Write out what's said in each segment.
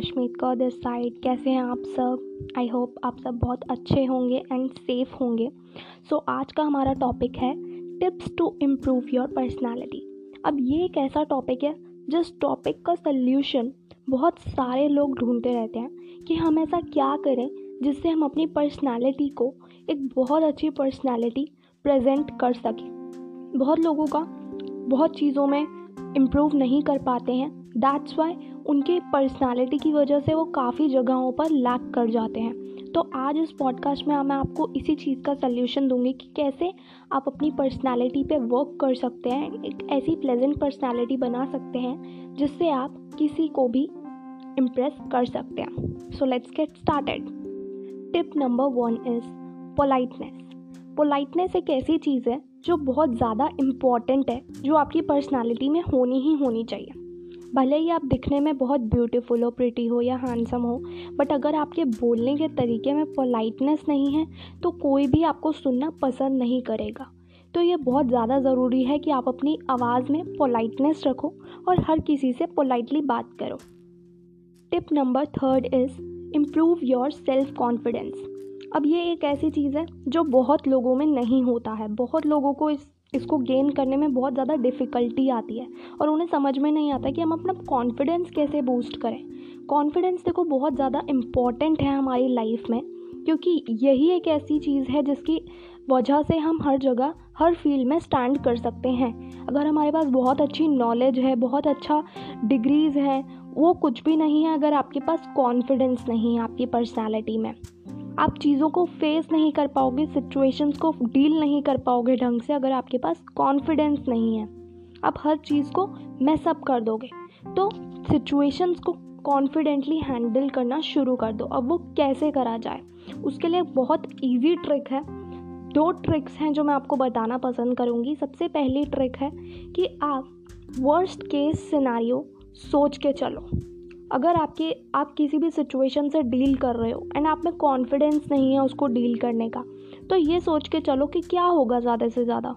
Ashmit Kaur this side कैसे हैं आप सब? आई होप आप सब बहुत अच्छे होंगे एंड सेफ़ होंगे। सो so, आज का हमारा टॉपिक है tips to improve your personality अब ये एक ऐसा टॉपिक है जिस टॉपिक का सल्यूशन बहुत सारे लोग ढूंढते रहते हैं कि हम ऐसा क्या करें जिससे हम अपनी पर्सनालिटी को एक बहुत अच्छी पर्सनालिटी प्रेजेंट कर सकें। बहुत लोगों का बहुत चीज़ों में इम्प्रूव नहीं कर पाते हैं। दैट्स वाई उनके पर्सनालिटी की वजह से वो काफ़ी जगहों पर लैक कर जाते हैं। तो आज इस पॉडकास्ट में मैं आपको इसी चीज़ का सल्यूशन दूँगी कि कैसे आप अपनी पर्सनालिटी पे वर्क कर सकते हैं, एक ऐसी प्लेजेंट पर्सनालिटी बना सकते हैं, जिससे आप किसी को भी इम्प्रेस कर सकते हैं। So let's get started tip number one is politeness politeness एक ऐसी चीज़ है जो बहुत ज़्यादा इंपॉर्टेंट है, जो आपकी पर्सनालिटी में होनी ही होनी चाहिए। भले ही आप दिखने में बहुत ब्यूटीफुल हो प्रिटी हो या हैंडसम हो बट अगर आपके बोलने के तरीके में पोलाइटनेस नहीं है तो कोई भी आपको सुनना पसंद नहीं करेगा। तो ये बहुत ज़्यादा ज़रूरी है कि आप अपनी आवाज़ में पोलाइटनेस रखो और हर किसी से पोलाइटली बात करो। Tip number third is improve your self confidence अब ये एक ऐसी चीज़ है जो बहुत लोगों में नहीं होता है। बहुत लोगों को इस इसको गेन करने में बहुत ज़्यादा डिफ़िकल्टी आती है और उन्हें समझ में नहीं आता कि हम अपना कॉन्फिडेंस कैसे बूस्ट करें। कॉन्फिडेंस देखो बहुत ज़्यादा इंपॉर्टेंट है हमारी लाइफ में, क्योंकि यही एक ऐसी चीज़ है जिसकी वजह से हम हर जगह, हर फ़ील्ड में स्टैंड कर सकते हैं। अगर हमारे पास बहुत अच्छी नॉलेज है, बहुत अच्छा डिग्रीज़ है, वो कुछ भी नहीं है अगर आपके पास कॉन्फिडेंस नहीं है आपकी पर्सनैलिटी में। आप चीज़ों को फेस नहीं कर पाओगे सिचुएशंस को डील नहीं कर पाओगे ढंग से अगर आपके पास कॉन्फिडेंस नहीं है। आप हर चीज़ को मैसअप कर दोगे। तो सिचुएशंस को कॉन्फिडेंटली हैंडल करना शुरू कर दो। अब वो कैसे करा जाए? उसके लिए बहुत ईजी ट्रिक है। दो ट्रिक्स हैं जो मैं आपको बताना पसंद करूँगी। सबसे पहली ट्रिक है कि आप वर्स्ट केस सिनारियो सोच के चलो। अगर आपके, आप किसी भी सिचुएशन से डील कर रहे हो एंड आप में कॉन्फिडेंस नहीं है उसको डील करने का तो ये सोच के चलो कि क्या होगा ज़्यादा से ज़्यादा।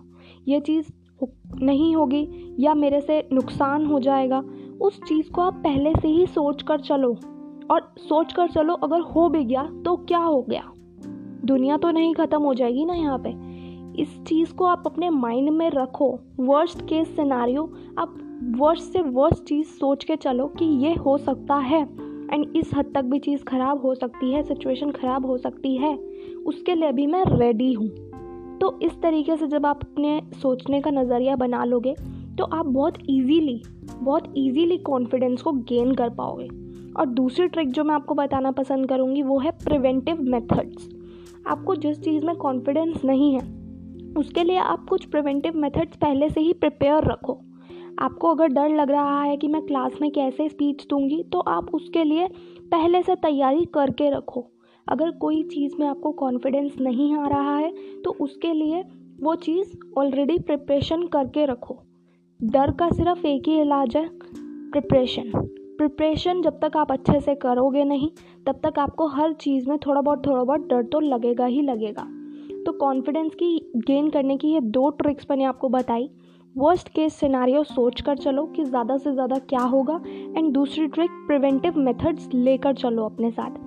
ये चीज़ नहीं होगी या मेरे से नुकसान हो जाएगा, उस चीज़ को आप पहले से ही सोच कर चलो। और सोच कर चलो अगर हो भी गया तो क्या हो गया? दुनिया तो नहीं ख़त्म हो जाएगी ना यहाँ पे। इस चीज़ को आप अपने माइंड में रखो। वर्स्ट केस सिनारियो आप वर्स्ट से वर्स्ट चीज़ सोच के चलो कि ये हो सकता है। एंड इस हद तक भी चीज़ ख़राब हो सकती है सिचुएशन ख़राब हो सकती है। उसके लिए भी मैं रेडी हूँ। तो इस तरीके से जब आप अपने सोचने का नज़रिया बना लोगे तो आप बहुत इजीली बहुत इजीली कॉन्फिडेंस को गेन कर पाओगे। और दूसरी ट्रिक जो मैं आपको बताना पसंद करूँगी, वो है प्रिवेंटिव मेथड्स आपको जिस चीज़ में कॉन्फिडेंस नहीं है, उसके लिए आप कुछ प्रिवेंटिव मेथड्स पहले से ही प्रिपेयर रखो। आपको अगर डर लग रहा है कि मैं क्लास में कैसे स्पीच दूँगी तो आप उसके लिए पहले से तैयारी करके रखो। अगर कोई चीज़ में आपको कॉन्फिडेंस नहीं आ रहा है तो उसके लिए वो चीज़ ऑलरेडी प्रिपरेशन करके रखो। डर का सिर्फ़ एक ही इलाज है प्रिपरेशन प्रिपरेशन जब तक आप अच्छे से करोगे नहीं, तब तक आपको हर चीज़ में थोड़ा बहुत थोड़ा बहुत डर तो लगेगा ही लगेगा। तो कॉन्फिडेंस की गेन करने की ये दो ट्रिक्स मैंने आपको बताई। वर्स्ट केस सिनारियो सोच कर चलो कि ज़्यादा से ज़्यादा क्या होगा एंड दूसरी ट्रिक प्रिवेंटिव मेथड्स लेकर चलो अपने साथ।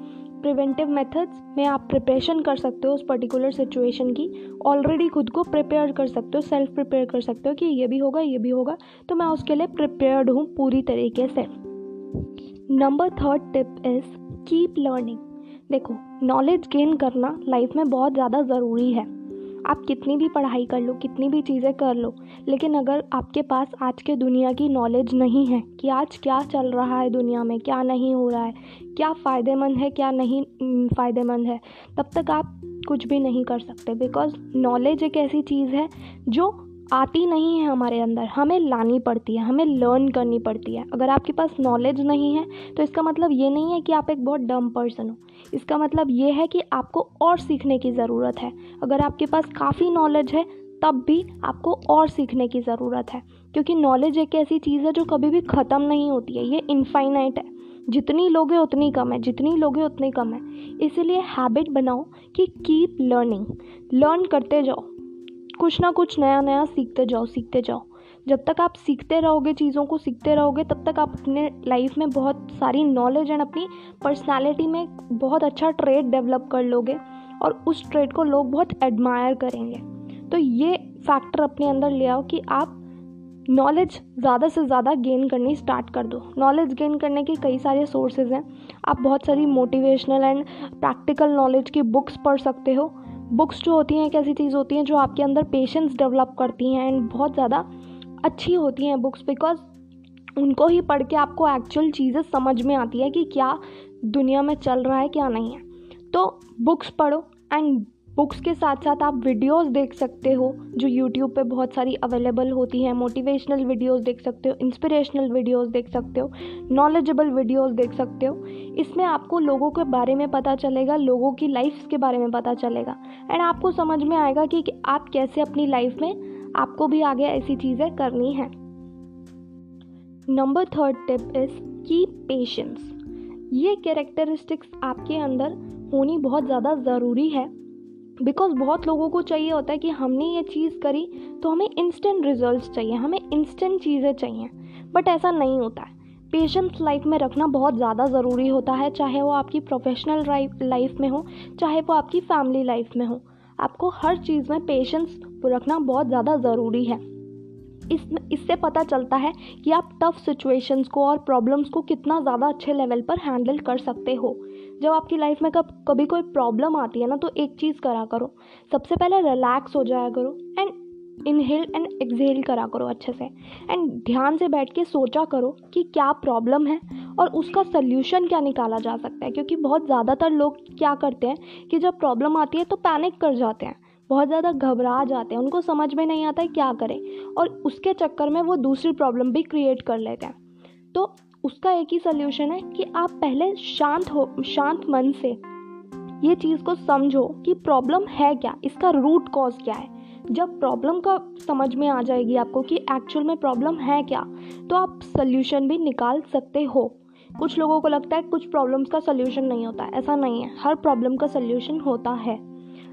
प्रिवेंटिव मेथड्स में आप प्रिपरेशन कर सकते हो उस पर्टिकुलर सिचुएशन की। ऑलरेडी खुद को प्रिपेयर कर सकते हो सेल्फ प्रिपेयर कर सकते हो कि ये भी होगा, ये भी होगा। तो मैं उसके लिए प्रिपेयर्ड हूँ पूरी तरीके से। Number third tip is keep learning देखो नॉलेज गेन करना लाइफ में बहुत ज़्यादा ज़रूरी है। आप कितनी भी पढ़ाई कर लो, कितनी भी चीज़ें कर लो, लेकिन अगर आपके पास आज के दुनिया की नॉलेज नहीं है कि आज क्या चल रहा है दुनिया में, क्या नहीं हो रहा है, क्या फ़ायदेमंद है, क्या नहीं फ़ायदेमंद है, तब तक आप कुछ भी नहीं कर सकते बिकॉज़ नॉलेज एक ऐसी चीज़ है जो आती नहीं है हमारे अंदर। हमें लानी पड़ती है, हमें लर्न करनी पड़ती है। अगर आपके पास नॉलेज नहीं है तो इसका मतलब ये नहीं है कि आप एक बहुत डम पर्सन हो। इसका मतलब ये है कि आपको और सीखने की ज़रूरत है। अगर आपके पास काफ़ी नॉलेज है, तब भी आपको और सीखने की ज़रूरत है। क्योंकि नॉलेज एक ऐसी चीज़ है जो कभी भी ख़त्म नहीं होती है। ये इनफाइनाइट है। जितनी लोगे उतनी कम है, जितनी लोगे उतनी कम है। इसीलिए हैबिट बनाओ कि कीप लर्निंग लर्न करते जाओ। कुछ ना कुछ नया नया सीखते जाओ सीखते जाओ। जब तक आप सीखते रहोगे, चीज़ों को सीखते रहोगे, तब तक आप अपने लाइफ में बहुत सारी नॉलेज एंड अपनी पर्सनालिटी में बहुत अच्छा ट्रेड डेवलप कर लोगे और उस ट्रेड को लोग बहुत एडमायर करेंगे। तो ये फैक्टर अपने अंदर ले आओ कि आप नॉलेज ज़्यादा से ज़्यादा गेन करनी स्टार्ट कर दो। नॉलेज गेन करने के कई सारे सोर्सेज हैं। आप बहुत सारी मोटिवेशनल एंड प्रैक्टिकल नॉलेज की बुक्स पढ़ सकते हो। बुक्स जो होती हैं, एक ऐसी चीज़ होती हैं जो आपके अंदर पेशेंस डेवलप करती हैं एंड बहुत ज़्यादा अच्छी होती हैं बुक्स बिकॉज़ उनको ही पढ़ के आपको एक्चुअल चीज़ें समझ में आती है कि क्या दुनिया में चल रहा है, क्या नहीं है। तो बुक्स पढ़ो एंड बुक्स के साथ साथ आप वीडियोस देख सकते हो जो यूट्यूब पे बहुत सारी अवेलेबल होती हैं। मोटिवेशनल वीडियोस देख सकते हो इंस्पिरेशनल वीडियोस देख सकते हो नॉलेजेबल वीडियोस देख सकते हो। इसमें आपको लोगों के बारे में पता चलेगा लोगों की लाइफ के बारे में पता चलेगा। एंड आपको समझ में आएगा कि, आप कैसे अपनी लाइफ में आपको भी आगे ऐसी चीज़ें करनी है। Number third tip is key patience ये कैरेक्टरिस्टिक्स आपके अंदर होनी बहुत ज़्यादा ज़रूरी है। बिकॉज़ बहुत लोगों को चाहिए होता है कि हमने ये चीज़ करी तो हमें इंस्टेंट रिज़ल्ट चाहिए, हमें इंस्टेंट चीज़ें चाहिए। बट ऐसा नहीं होता है। पेशेंस लाइफ में रखना बहुत ज़्यादा ज़रूरी होता है, चाहे वो आपकी प्रोफेशनल लाइफ में हो, चाहे वो आपकी फैमिली लाइफ में हो। आपको हर चीज़ में पेशेंस रखना बहुत ज़्यादा ज़रूरी है। इस, इससे पता चलता है कि आप टफ सिचुएशंस को और प्रॉब्लम्स को कितना ज़्यादा अच्छे लेवल पर हैंडल कर सकते हो। जब आपकी लाइफ में कब, कभी कोई प्रॉब्लम आती है ना तो एक चीज़ करा करो। सबसे पहले रिलैक्स हो जाया करो एंड इनहेल एंड एक्सहेल करा करो अच्छे से। एंड ध्यान से बैठ के सोचा करो कि क्या प्रॉब्लम है और उसका सल्यूशन क्या निकाला जा सकता है। क्योंकि बहुत ज़्यादातर लोग क्या करते हैं कि जब प्रॉब्लम आती है तो पैनिक कर जाते हैं। बहुत ज़्यादा घबरा जाते हैं, उनको समझ में नहीं आता है क्या करें और उसके चक्कर में वो दूसरी प्रॉब्लम भी क्रिएट कर लेते हैं। तो उसका एक ही सोल्यूशन है कि आप पहले शांत हो, शांत मन से ये चीज़ को समझो कि प्रॉब्लम है क्या, इसका रूट कॉज क्या है। जब प्रॉब्लम का समझ में आ जाएगी आपको कि एक्चुअल में प्रॉब्लम है क्या तो आप सल्यूशन भी निकाल सकते हो। कुछ लोगों को लगता है कुछ प्रॉब्लम्स का सोल्यूशन नहीं होता, ऐसा नहीं है। हर प्रॉब्लम का सोल्यूशन होता है।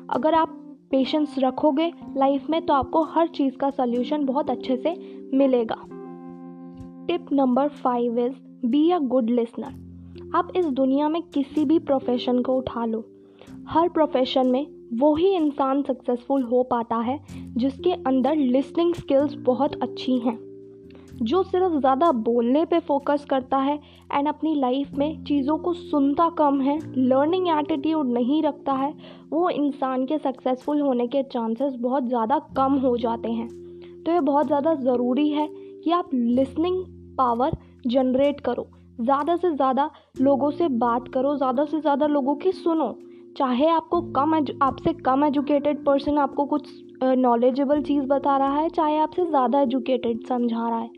अगर आप पेशेंस रखोगे लाइफ में तो आपको हर चीज़ का सोल्यूशन बहुत अच्छे से मिलेगा। Tip number five is be a good listener आप इस दुनिया में किसी भी प्रोफेशन को उठा लो। हर प्रोफेशन में वो ही इंसान सक्सेसफुल हो पाता है, जिसके अंदर लिसनिंग स्किल्स बहुत अच्छी हैं। जो सिर्फ़ ज़्यादा बोलने पे फोकस करता है एंड अपनी लाइफ में चीज़ों को सुनता कम है लर्निंग एटीट्यूड नहीं रखता है, वो इंसान के सक्सेसफुल होने के चांसेस बहुत ज़्यादा कम हो जाते हैं। तो ये बहुत ज़्यादा ज़रूरी है कि आप लिसनिंग पावर जनरेट करो। ज़्यादा से ज़्यादा लोगों से बात करो, ज़्यादा से ज़्यादा लोगों की सुनो। चाहे आपको कम आपसे कम एजुकेटेड पर्सन आपको कुछ नॉलेजेबल चीज़ बता रहा है, चाहे आपसे ज़्यादा एजुकेटेड समझा रहा है।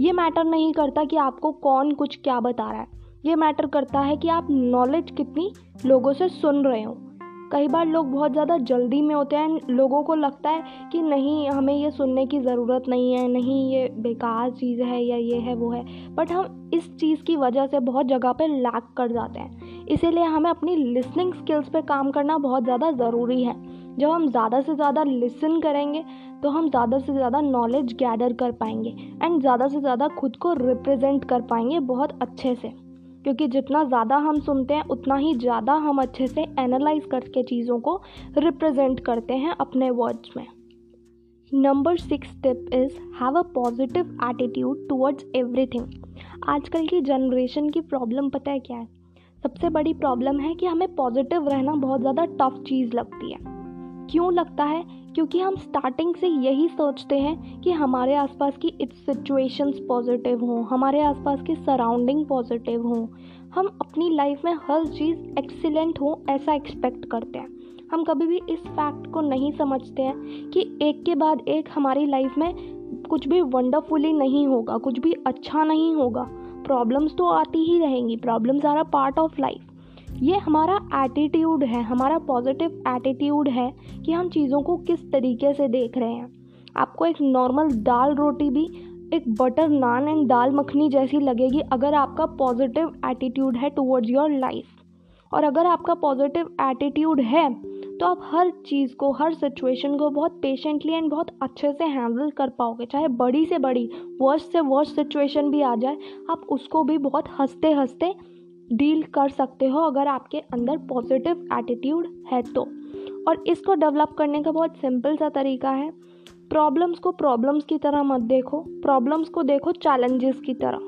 ये मैटर नहीं करता कि आपको कौन कुछ क्या बता रहा है। ये मैटर करता है कि आप नॉलेज कितनी लोगों से सुन रहे हो। कई बार लोग बहुत ज़्यादा जल्दी में होते हैं, लोगों को लगता है कि नहीं, हमें ये सुनने की ज़रूरत नहीं है, नहीं, ये बेकार चीज़ है या ये है, वो है। बट हम इस चीज़ की वजह से बहुत जगह पे लैक कर जाते हैं। इसीलिए हमें अपनी लिसनिंग स्किल्स पे काम करना बहुत ज़्यादा ज़रूरी है। जब हम ज़्यादा से ज़्यादा लिसन करेंगे तो हम ज़्यादा से ज़्यादा नॉलेज गैदर कर पाएँगे एंड ज़्यादा से ज़्यादा खुद को रिप्रेजेंट कर पाएँगे बहुत अच्छे से। क्योंकि जितना ज़्यादा हम सुनते हैं, उतना ही ज़्यादा हम अच्छे से एनालाइज करके चीज़ों को रिप्रेजेंट करते हैं अपने वर्ड्स में। Number six tip is have a positive attitude towards everything आजकल की जनरेशन की प्रॉब्लम पता है क्या है? सबसे बड़ी प्रॉब्लम है कि हमें पॉजिटिव रहना बहुत ज़्यादा टफ चीज़ लगती है। क्यों लगता है? क्योंकि हम स्टार्टिंग से यही सोचते हैं कि हमारे आसपास की सिचुएशंस पॉजिटिव हों, हमारे आसपास की सराउंडिंग पॉजिटिव हों। हम अपनी लाइफ में हर चीज़ एक्सीलेंट हो, ऐसा एक्सपेक्ट करते हैं। हम कभी भी इस फैक्ट को नहीं समझते हैं कि एक के बाद एक हमारी लाइफ में कुछ भी वंडरफुली नहीं होगा, कुछ भी अच्छा नहीं होगा। प्रॉब्लम्स तो आती ही रहेंगी problems are a part of life ये हमारा एटीट्यूड है, हमारा पॉजिटिव एटीट्यूड है कि हम चीज़ों को किस तरीके से देख रहे हैं। आपको एक नॉर्मल दाल रोटी भी, एक बटर नान एंड दाल मखनी जैसी लगेगी अगर आपका पॉजिटिव एटीट्यूड है टूवर्ड्स योर लाइफ और अगर आपका पॉजिटिव एटीट्यूड है तो आप हर चीज़ को, हर सिचुएशन को बहुत पेशेंटली एंड बहुत अच्छे से हैंडल कर पाओगे। चाहे बड़ी से बड़ी वर्स्ट से वर्स्ट सिचुएशन भी आ जाए, आप उसको भी बहुत हँसते हँसते डील कर सकते हो अगर आपके अंदर पॉजिटिव एटीट्यूड है तो। और इसको डेवलप करने का बहुत सिंपल सा तरीका है। प्रॉब्लम्स को प्रॉब्लम्स की तरह मत देखो। प्रॉब्लम्स को देखो चैलेंजेस की तरह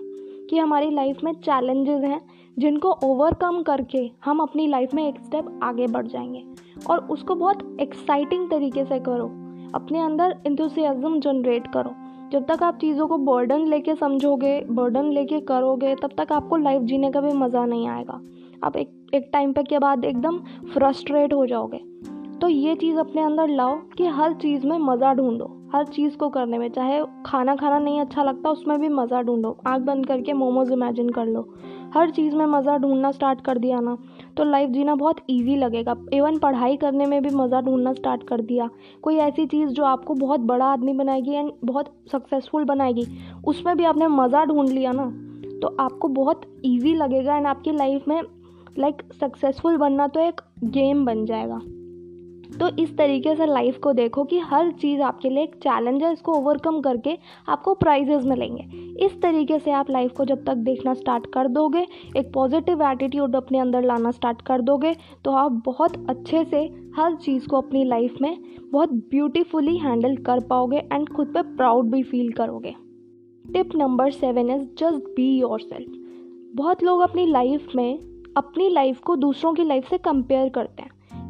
कि हमारी लाइफ में चैलेंजेस हैं जिनको ओवरकम करके हम अपनी लाइफ में एक स्टेप आगे बढ़ जाएँगे। और उसको बहुत एक्साइटिंग तरीके से करो। अपने अंदर इंथुसियाज़म जनरेट करो। जब तक आप चीज़ों को बर्डन लेके समझोगे बर्डन लेके करोगे, तब तक आपको लाइफ जीने का भी मज़ा नहीं आएगा। आप एक एक टाइम पे के बाद एकदम फ्रस्ट्रेट हो जाओगे। तो ये चीज़ अपने अंदर लाओ कि हर चीज़ में मज़ा ढूंढो। हर चीज़ को करने में, चाहे खाना खाना नहीं अच्छा लगता, उसमें भी मज़ा ढूंढो। आँख बंद करके मोमोज इमेजिन कर लो। हर चीज़ में मज़ा ढूंढना स्टार्ट कर दिया ना तो लाइफ जीना बहुत ईजी लगेगा। इवन पढ़ाई करने में भी मज़ा ढूंढना स्टार्ट कर दिया। कोई ऐसी चीज़ जो आपको बहुत बड़ा आदमी बनाएगी एंड बहुत सक्सेसफुल बनाएगी, उसमें भी आपने मज़ा ढूंढ लिया ना तो आपको बहुत ईजी लगेगा एंड आपकी लाइफ में लाइक सक्सेसफुल बनना तो एक गेम बन जाएगा। तो इस तरीके से लाइफ को देखो कि हर चीज़ आपके लिए एक चैलेंज है, इसको ओवरकम करके आपको प्राइजेस मिलेंगे। इस तरीके से आप लाइफ को जब तक देखना स्टार्ट कर दोगे, एक पॉजिटिव एटीट्यूड अपने अंदर लाना स्टार्ट कर दोगे तो आप बहुत अच्छे से हर चीज़ को अपनी लाइफ में बहुत ब्यूटीफुली हैंडल कर पाओगे एंड खुद पे प्राउड भी फील करोगे। Tip number seven is just be your बहुत लोग अपनी लाइफ में अपनी लाइफ को दूसरों की लाइफ से कंपेयर करते हैं।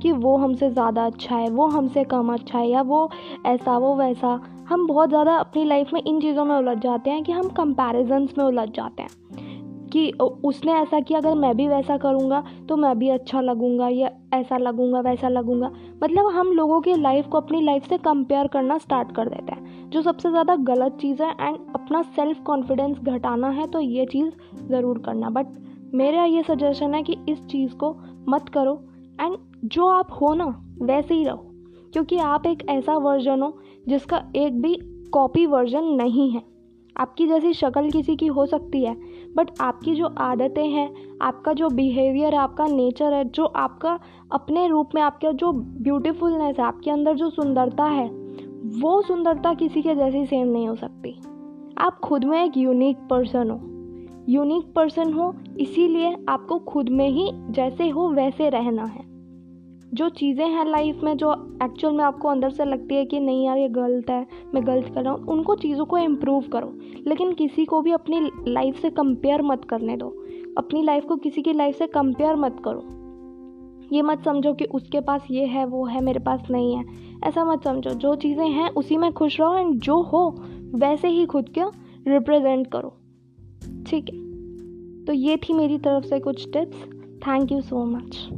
कि वो हमसे ज़्यादा अच्छा है, वो हमसे कम अच्छा है या वो ऐसा, वो वैसा। हम बहुत ज़्यादा अपनी लाइफ में इन चीज़ों में उलझ जाते हैं कि हम कंपैरिजन्स में उलझ जाते हैं। कि उसने ऐसा किया, अगर मैं भी वैसा करूँगा तो मैं भी अच्छा लगूँगा या ऐसा लगूँगा, वैसा लगूँगा। मतलब हम लोगों की लाइफ को अपनी लाइफ से कंपेयर करना स्टार्ट कर देते हैं। जो सबसे ज़्यादा गलत चीज़ है एंड अपना सेल्फ कॉन्फिडेंस घटाना है तो ये चीज़ ज़रूर करना। बट मेरा ये सजेशन है कि इस चीज़ को मत करो। एंड जो आप हो ना, वैसे ही रहो। क्योंकि आप एक ऐसा वर्जन हो, जिसका एक भी कॉपी वर्जन नहीं है। आपकी जैसी शक्ल किसी की हो सकती है बट आपकी जो आदतें हैं, आपका जो बिहेवियर है आपका नेचर है, जो आपका अपने रूप में आपका जो ब्यूटीफुलनेस है, आपके अंदर जो सुंदरता है, वो सुंदरता किसी के जैसी सेम नहीं हो सकती। आप खुद में एक यूनिक पर्सन हो। यूनिक पर्सन हो, इसीलिए आपको खुद में ही जैसे हो, वैसे रहना है। जो चीज़ें हैं लाइफ में जो एक्चुअल में आपको अंदर से लगती है कि नहीं यार ये गलत है, मैं गलत कर रहा हूँ, उनको चीज़ों को इम्प्रूव करो। लेकिन किसी को भी अपनी लाइफ से कंपेयर मत करने दो। अपनी लाइफ को किसी की लाइफ से कंपेयर मत करो। ये मत समझो कि उसके पास ये है, वो है, मेरे पास नहीं है। ऐसा मत समझो, जो चीज़ें हैं उसी में खुश रहो एंड जो हो, वैसे ही खुद को रिप्रेजेंट करो। ठीक है? तो ये थी मेरी तरफ़ से कुछ tips thank you so much